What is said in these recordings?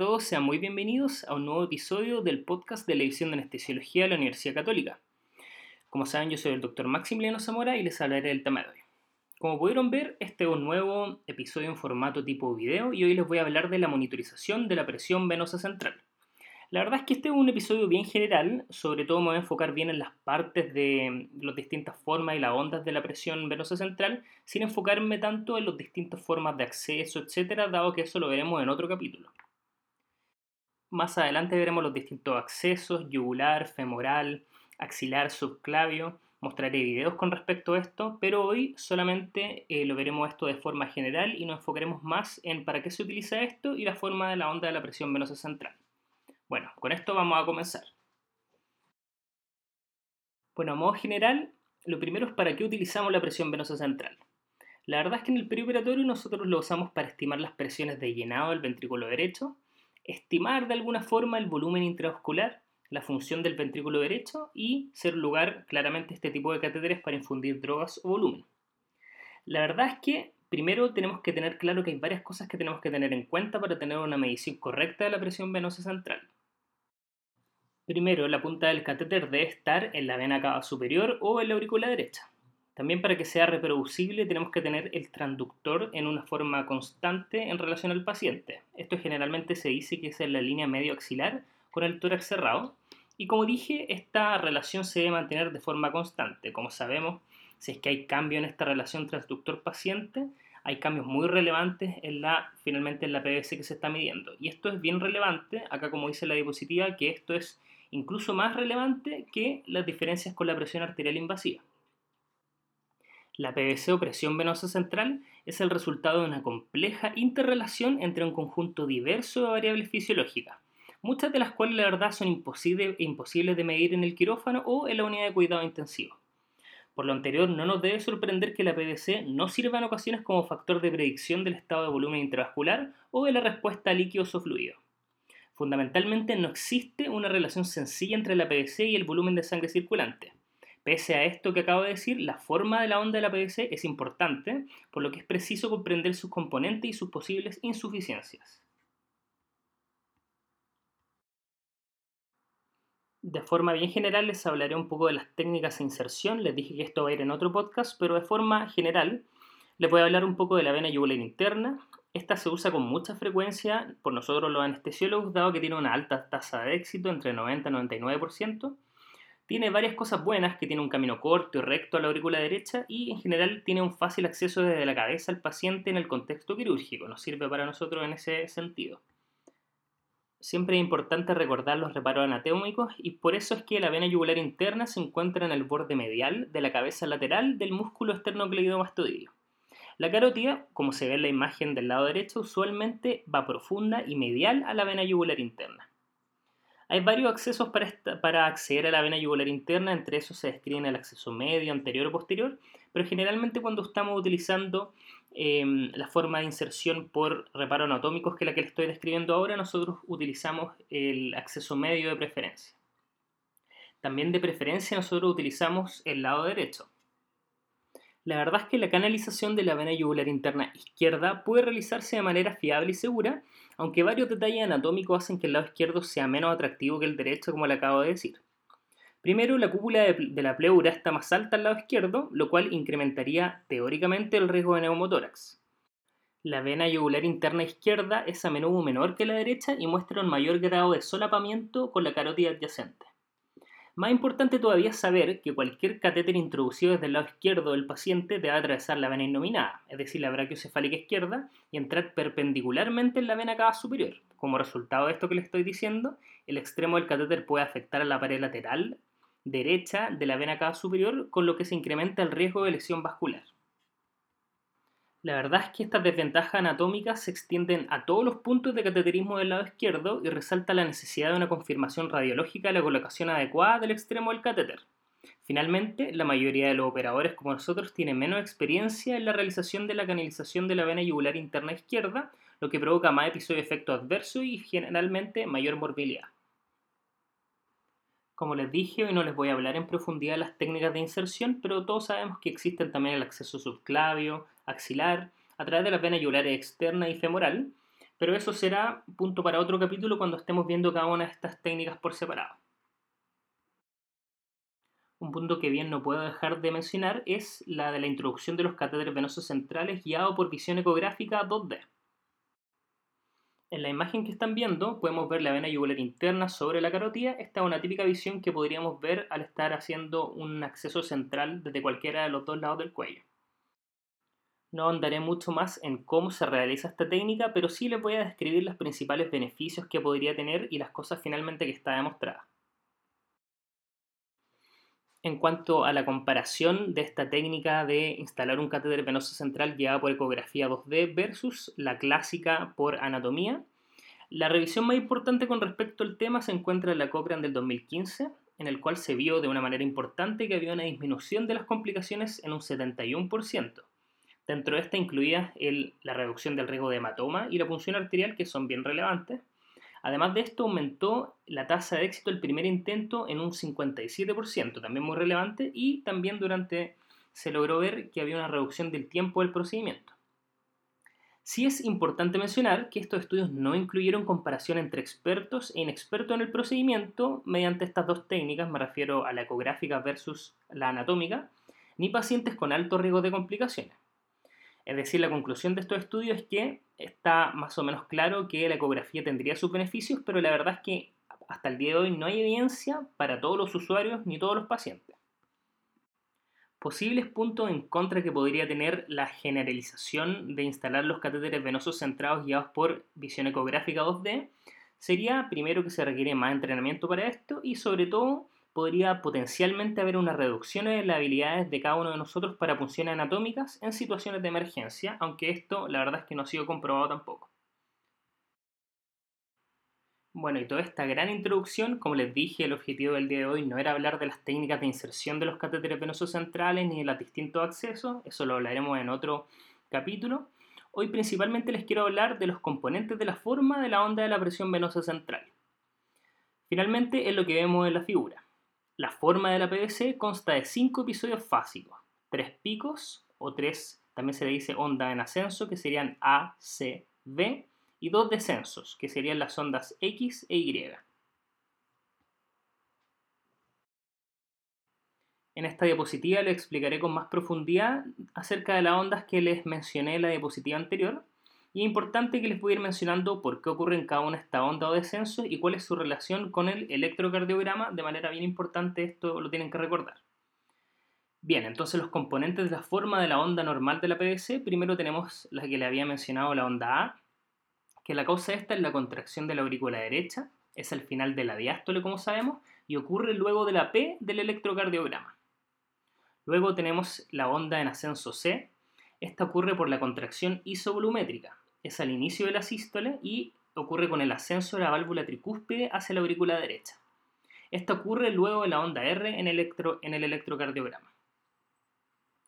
todos, sean muy bienvenidos a un nuevo episodio del podcast de la División de Anestesiología de la Universidad Católica. Como saben, yo soy el doctor Maximiliano Zamora y les hablaré del tema de hoy. Como pudieron ver, este es un nuevo episodio en formato tipo video y hoy les voy a hablar de la monitorización de la presión venosa central. La verdad es que este es un episodio bien general, sobre todo me voy a enfocar bien en las partes de las distintas formas y las ondas de la presión venosa central, sin enfocarme tanto en las distintas formas de acceso, etcétera, dado que eso lo veremos en otro capítulo. Más adelante veremos los distintos accesos, yugular, femoral, axilar, subclavio. Mostraré videos con respecto a esto, pero hoy solamente eh, lo veremos esto de forma general y nos enfocaremos más en para qué se utiliza esto y la forma de la onda de la presión venosa central. Bueno, con esto vamos a comenzar. Bueno, a modo general, lo primero es para qué utilizamos la presión venosa central. La verdad es que en el perioperatorio nosotros lo usamos para estimar las presiones de llenado del ventrículo derecho, estimar de alguna forma el volumen intravascular, la función del ventrículo derecho y ser lugar claramente este tipo de catéteres para infundir drogas o volumen. La verdad es que primero tenemos que tener claro que hay varias cosas que tenemos que tener en cuenta para tener una medición correcta de la presión venosa central. Primero, la punta del catéter debe estar en la vena cava superior o en la aurícula derecha. También para que sea reproducible tenemos que tener el transductor en una forma constante en relación al paciente. Esto generalmente se dice que es en la línea medio axilar con el tórax cerrado. Y como dije, esta relación se debe mantener de forma constante. Como sabemos, si es que hay cambio en esta relación transductor-paciente, hay cambios muy relevantes en la, finalmente en la PVC que se está midiendo. Y esto es bien relevante, acá como dice la diapositiva, que esto es incluso más relevante que las diferencias con la presión arterial invasiva. La PVC o presión venosa central es el resultado de una compleja interrelación entre un conjunto diverso de variables fisiológicas, muchas de las cuales la verdad son imposibles, de medir en el quirófano o en la unidad de cuidado intensivo. Por lo anterior, no nos debe sorprender que la PVC no sirva en ocasiones como factor de predicción del estado de volumen intravascular o de la respuesta a líquidos o fluidos. Fundamentalmente no existe una relación sencilla entre la PVC y el volumen de sangre circulante. Pese a esto que acabo de decir, la forma de la onda de la PVC es importante, por lo que es preciso comprender sus componentes y sus posibles insuficiencias. De forma bien general les hablaré un poco de las técnicas de inserción, les dije que esto va a ir en otro podcast, pero de forma general les voy a hablar un poco de la vena yugular interna, esta se usa con mucha frecuencia por nosotros los anestesiólogos, dado que tiene una alta tasa de éxito, entre 90 y 99%. Tiene varias cosas buenas, que tiene un camino corto y recto a la aurícula derecha y en general tiene un fácil acceso desde la cabeza al paciente en el contexto quirúrgico. Nos sirve para nosotros en ese sentido. Siempre es importante recordar los reparos anatómicos y por eso es que la vena yugular interna se encuentra en el borde medial de la cabeza lateral del músculo esternocleidomastoideo. La carótida, como se ve en la imagen del lado derecho, usualmente va profunda y medial a la vena yugular interna. Hay varios accesos para, acceder a la vena yugular interna, entre esos se describen el acceso medio, anterior o posterior, pero generalmente cuando estamos utilizando em, la forma de inserción por reparo anatómicos, que es la que les estoy describiendo ahora, nosotros utilizamos el acceso medio de preferencia. También de preferencia nosotros utilizamos el lado derecho. La verdad es que la canalización de la vena yugular interna izquierda puede realizarse de manera fiable y segura, aunque varios detalles anatómicos hacen que el lado izquierdo sea menos atractivo que el derecho, como le acabo de decir. Primero, la cúpula de, la pleura está más alta al lado izquierdo, lo cual incrementaría teóricamente el riesgo de neumotórax. La vena yugular interna izquierda es a menudo menor que la derecha y muestra un mayor grado de solapamiento con la carótida adyacente. Más importante todavía saber que cualquier catéter introducido desde el lado izquierdo del paciente debe atravesar la vena innominada, es decir, la brachiocefálica izquierda, y entrar perpendicularmente en la vena cava superior. Como resultado de esto que le estoy diciendo, el extremo del catéter puede afectar a la pared lateral derecha de la vena cava superior, con lo que se incrementa el riesgo de lesión vascular. La verdad es que estas desventajas anatómicas se extienden a todos los puntos de cateterismo del lado izquierdo y resalta la necesidad de una confirmación radiológica de la colocación adecuada del extremo del catéter. Finalmente, la mayoría de los operadores como nosotros tienen menos experiencia en la realización de la canalización de la vena yugular interna izquierda, lo que provoca más episodios de efecto adverso y generalmente mayor morbilidad. Como les dije, hoy no les voy a hablar en profundidad de las técnicas de inserción, pero todos sabemos que existen también el acceso subclavio, axilar, a través de las venas yugulares externa y femoral, Pero eso será punto para otro capítulo cuando estemos viendo cada una de estas técnicas por separado. Un punto que bien no puedo dejar de mencionar es la de la introducción de los catéteres venosos centrales guiado por visión ecográfica 2D. En la imagen que están viendo podemos ver la vena yugular interna sobre la carótida. Esta es una típica visión que podríamos ver al estar haciendo un acceso central desde cualquiera de los dos lados del cuello. No andaré mucho más en cómo se realiza esta técnica, pero sí les voy a describir los principales beneficios que podría tener y las cosas finalmente que está demostrada. En cuanto a la comparación de esta técnica de instalar un catéter venoso central guiado por ecografía 2D versus la clásica por anatomía, la revisión más importante con respecto al tema se encuentra en la Cochrane del 2015, en el cual se vio de una manera importante que había una disminución de las complicaciones en un 71%. Dentro de esta incluía la reducción del riesgo de hematoma y la punción arterial, que son bien relevantes, Además de esto, aumentó la tasa de éxito del primer intento en un 57%, también muy relevante, y también durante se logró ver que había una reducción del tiempo del procedimiento. Sí es importante mencionar que estos estudios no incluyeron comparación entre expertos e inexpertos en el procedimiento mediante estas dos técnicas, me refiero a la ecográfica versus la anatómica, ni pacientes con alto riesgo de complicaciones. Es decir, la conclusión de estos estudios es que está más o menos claro que la ecografía tendría sus beneficios, pero la verdad es que hasta el día de hoy no hay evidencia para todos los usuarios ni todos los pacientes. Posibles puntos en contra que podría tener la generalización de instalar los catéteres venosos centrados guiados por visión ecográfica 2D sería primero que se requiere más entrenamiento para esto y sobre todo podría potencialmente haber una reducción en las habilidades de cada uno de nosotros para funciones anatómicas en situaciones de emergencia, aunque esto la verdad es que no ha sido comprobado tampoco. Bueno, y toda esta gran introducción, como les dije, el objetivo del día de hoy no era hablar de las técnicas de inserción de los catéteres venosos centrales ni de los distintos accesos, eso lo hablaremos en otro capítulo. Hoy principalmente les quiero hablar de los componentes de la forma de la onda de la presión venosa central. Finalmente es lo que vemos en la figura. La forma de la PVC consta de cinco episodios fásicos, tres picos o tres, también se le dice onda en ascenso, que serían A, C, B, y dos descensos, que serían las ondas X e Y. En esta diapositiva les explicaré con más profundidad acerca de las ondas que les mencioné en la diapositiva anterior, y es importante que les voy a ir mencionando por qué ocurre en cada una esta onda o descenso y cuál es su relación con el electrocardiograma. De manera bien importante, esto lo tienen que recordar. Bien, entonces los componentes de la forma de la onda normal de la PVC, primero tenemos la que le había mencionado, la onda A, que la causa esta es la contracción de la aurícula derecha, es al final de la diástole como sabemos, y ocurre luego de la P del electrocardiograma. Luego tenemos la onda en ascenso C, esta ocurre por la contracción isovolumétrica, es al inicio de la sístole y ocurre con el ascenso de la válvula tricúspide hacia la aurícula derecha. Esto ocurre luego de la onda R en, en el electrocardiograma.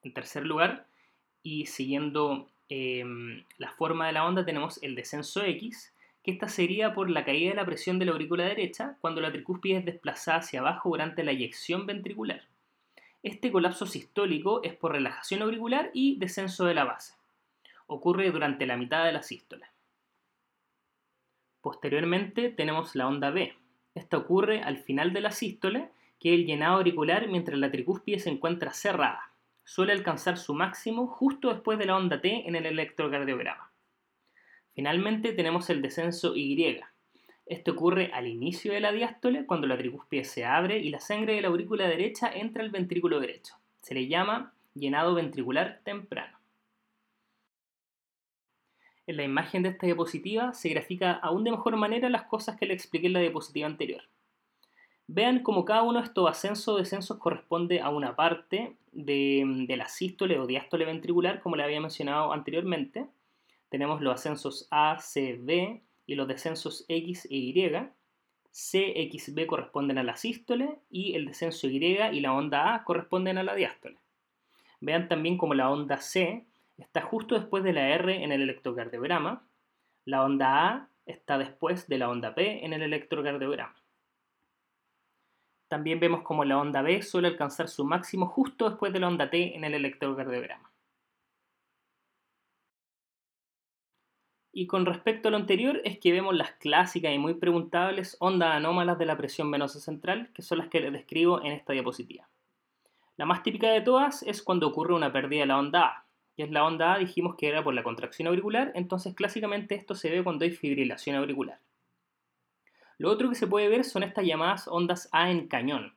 En tercer lugar, y siguiendo em, la forma de la onda, tenemos el descenso X, que esta sería por la caída de la presión de la aurícula derecha cuando la tricúspide es desplazada hacia abajo durante la eyección ventricular. Este colapso sistólico es por relajación auricular y descenso de la base ocurre durante la mitad de la sístole. Posteriormente tenemos la onda B. Esta ocurre al final de la sístole, que es el llenado auricular mientras la tricúspide se encuentra cerrada. Suele alcanzar su máximo justo después de la onda T en el electrocardiograma. Finalmente tenemos el descenso Y. Esto ocurre al inicio de la diástole cuando la tricúspide se abre y la sangre de la aurícula derecha entra al ventrículo derecho. Se le llama llenado ventricular temprano. En la imagen de esta diapositiva se grafica aún de mejor manera las cosas que le expliqué en la diapositiva anterior. Vean cómo cada uno de estos ascensos o descensos corresponde a una parte de, la sístole o diástole ventricular, como le había mencionado anteriormente. Tenemos los ascensos A, C, B y los descensos X e Y. C, X, B corresponden a la sístole y el descenso Y y la onda A corresponden a la diástole. Vean también cómo la onda C está justo después de la R en el electrocardiograma. La onda A está después de la onda P en el electrocardiograma. También vemos como la onda B suele alcanzar su máximo justo después de la onda T en el electrocardiograma. Y con respecto a lo anterior es que vemos las clásicas y muy preguntables ondas anómalas de la presión venosa central, que son las que les describo en esta diapositiva. La más típica de todas es cuando ocurre una pérdida de la onda A, que es la onda A dijimos que era por la contracción auricular, entonces clásicamente esto se ve cuando hay fibrilación auricular. Lo otro que se puede ver son estas llamadas ondas A en cañón.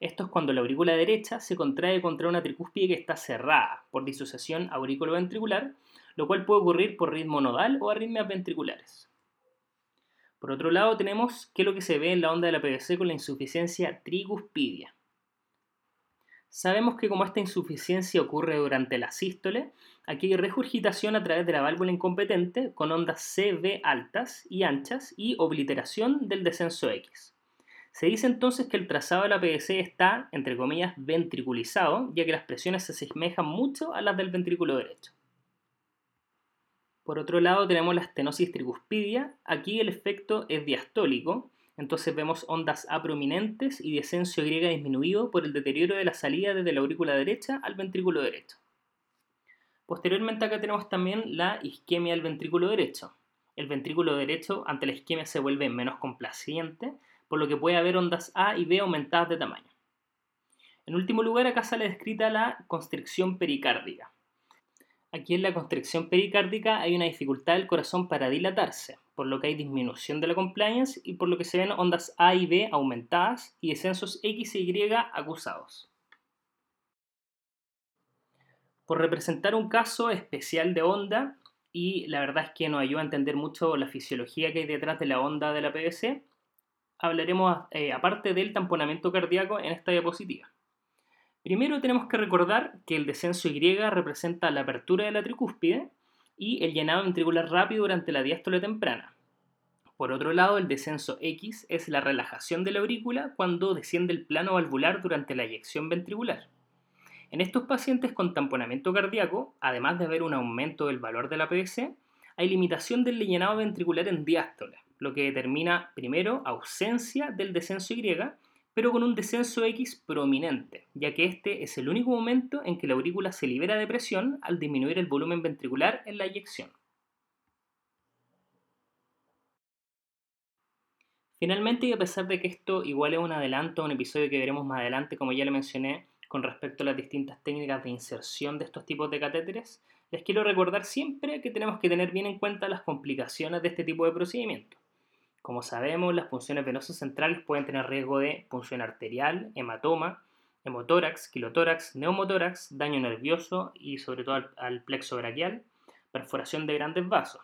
Esto es cuando la aurícula derecha se contrae contra una tricúspide que está cerrada por disociación aurículo-ventricular, lo cual puede ocurrir por ritmo nodal o arritmias ventriculares. Por otro lado, tenemos que es lo que se ve en la onda de la PVC con la insuficiencia tricuspidia. Sabemos que como esta insuficiencia ocurre durante la sístole, aquí hay regurgitación a través de la válvula incompetente con ondas CV altas y anchas y obliteración del descenso X. Se dice entonces que el trazado de la PVC está, entre comillas, ventriculizado, ya que las presiones se asemejan mucho a las del ventrículo derecho. Por otro lado tenemos la estenosis tricuspidia, aquí el efecto es diastólico, entonces vemos ondas A prominentes y descenso Y disminuido por el deterioro de la salida desde la aurícula derecha al ventrículo derecho. Posteriormente acá tenemos también la isquemia del ventrículo derecho. El ventrículo derecho ante la isquemia se vuelve menos complaciente, por lo que puede haber ondas A y B aumentadas de tamaño. En último lugar, acá sale descrita la constricción pericárdica. Aquí en la constricción pericárdica hay una dificultad del corazón para dilatarse, por lo que hay disminución de la compliance y por lo que se ven ondas A y B aumentadas y descensos X y Y acusados. Por representar un caso especial de onda, y la verdad es que nos ayuda a entender mucho la fisiología que hay detrás de la onda de la PVC, hablaremos eh, aparte del tamponamiento cardíaco en esta diapositiva. Primero tenemos que recordar que el descenso Y representa la apertura de la tricúspide y el llenado ventricular rápido durante la diástole temprana. Por otro lado, el descenso X es la relajación de la aurícula cuando desciende el plano valvular durante la eyección ventricular. En estos pacientes con tamponamiento cardíaco, además de haber un aumento del valor de la PVC, hay limitación del llenado ventricular en diástole, lo que determina primero ausencia del descenso Y pero con un descenso X prominente, ya que este es el único momento en que la aurícula se libera de presión al disminuir el volumen ventricular en la eyección. Finalmente, y a pesar de que esto igual es un adelanto a un episodio que veremos más adelante, como ya le mencioné, con respecto a las distintas técnicas de inserción de estos tipos de catéteres, les quiero recordar siempre que tenemos que tener bien en cuenta las complicaciones de este tipo de procedimiento. Como sabemos, las punciones venosas centrales pueden tener riesgo de punción arterial, hematoma, hemotórax, quilotórax, neumotórax, daño nervioso y sobre todo al, plexo braquial, perforación de grandes vasos.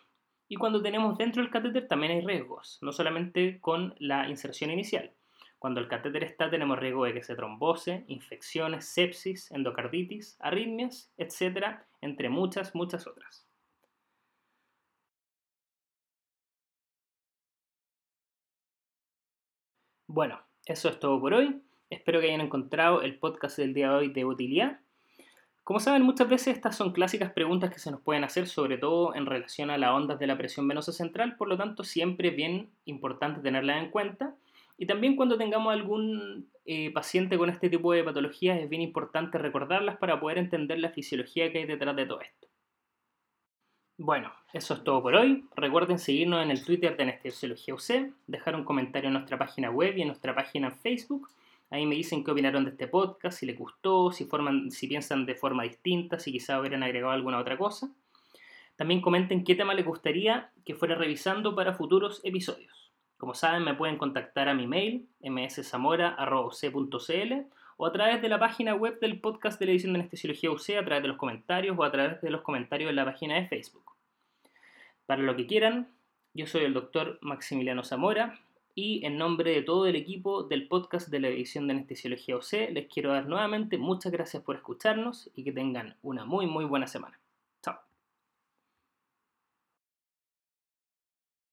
Y cuando tenemos dentro del catéter también hay riesgos, no solamente con la inserción inicial. Cuando el catéter está tenemos riesgo de que se trombose, infecciones, sepsis, endocarditis, arritmias, etc., entre muchas, muchas otras. Bueno, eso es todo por hoy. Espero que hayan encontrado el podcast del día de hoy de utilidad. Como saben, muchas veces estas son clásicas preguntas que se nos pueden hacer, sobre todo en relación a las ondas de la presión venosa central, por lo tanto siempre es bien importante tenerlas en cuenta. Y también cuando tengamos algún eh, paciente con este tipo de patologías es bien importante recordarlas para poder entender la fisiología que hay detrás de todo esto. Bueno, eso es todo por hoy. Recuerden seguirnos en el Twitter de Anestesiología UC, dejar un comentario en nuestra página web y en nuestra página en Facebook. Ahí me dicen qué opinaron de este podcast, si les gustó, si, forman, si piensan de forma distinta, si quizá hubieran agregado alguna otra cosa. También comenten qué tema les gustaría que fuera revisando para futuros episodios. Como saben, me pueden contactar a mi mail, mszamora.c.cl o a través de la página web del podcast de la edición de Anestesiología UC, a través de los comentarios o a través de los comentarios en la página de Facebook. Para lo que quieran, yo soy el doctor Maximiliano Zamora y en nombre de todo el equipo del podcast de la edición de Anestesiología UC les quiero dar nuevamente muchas gracias por escucharnos y que tengan una muy muy buena semana.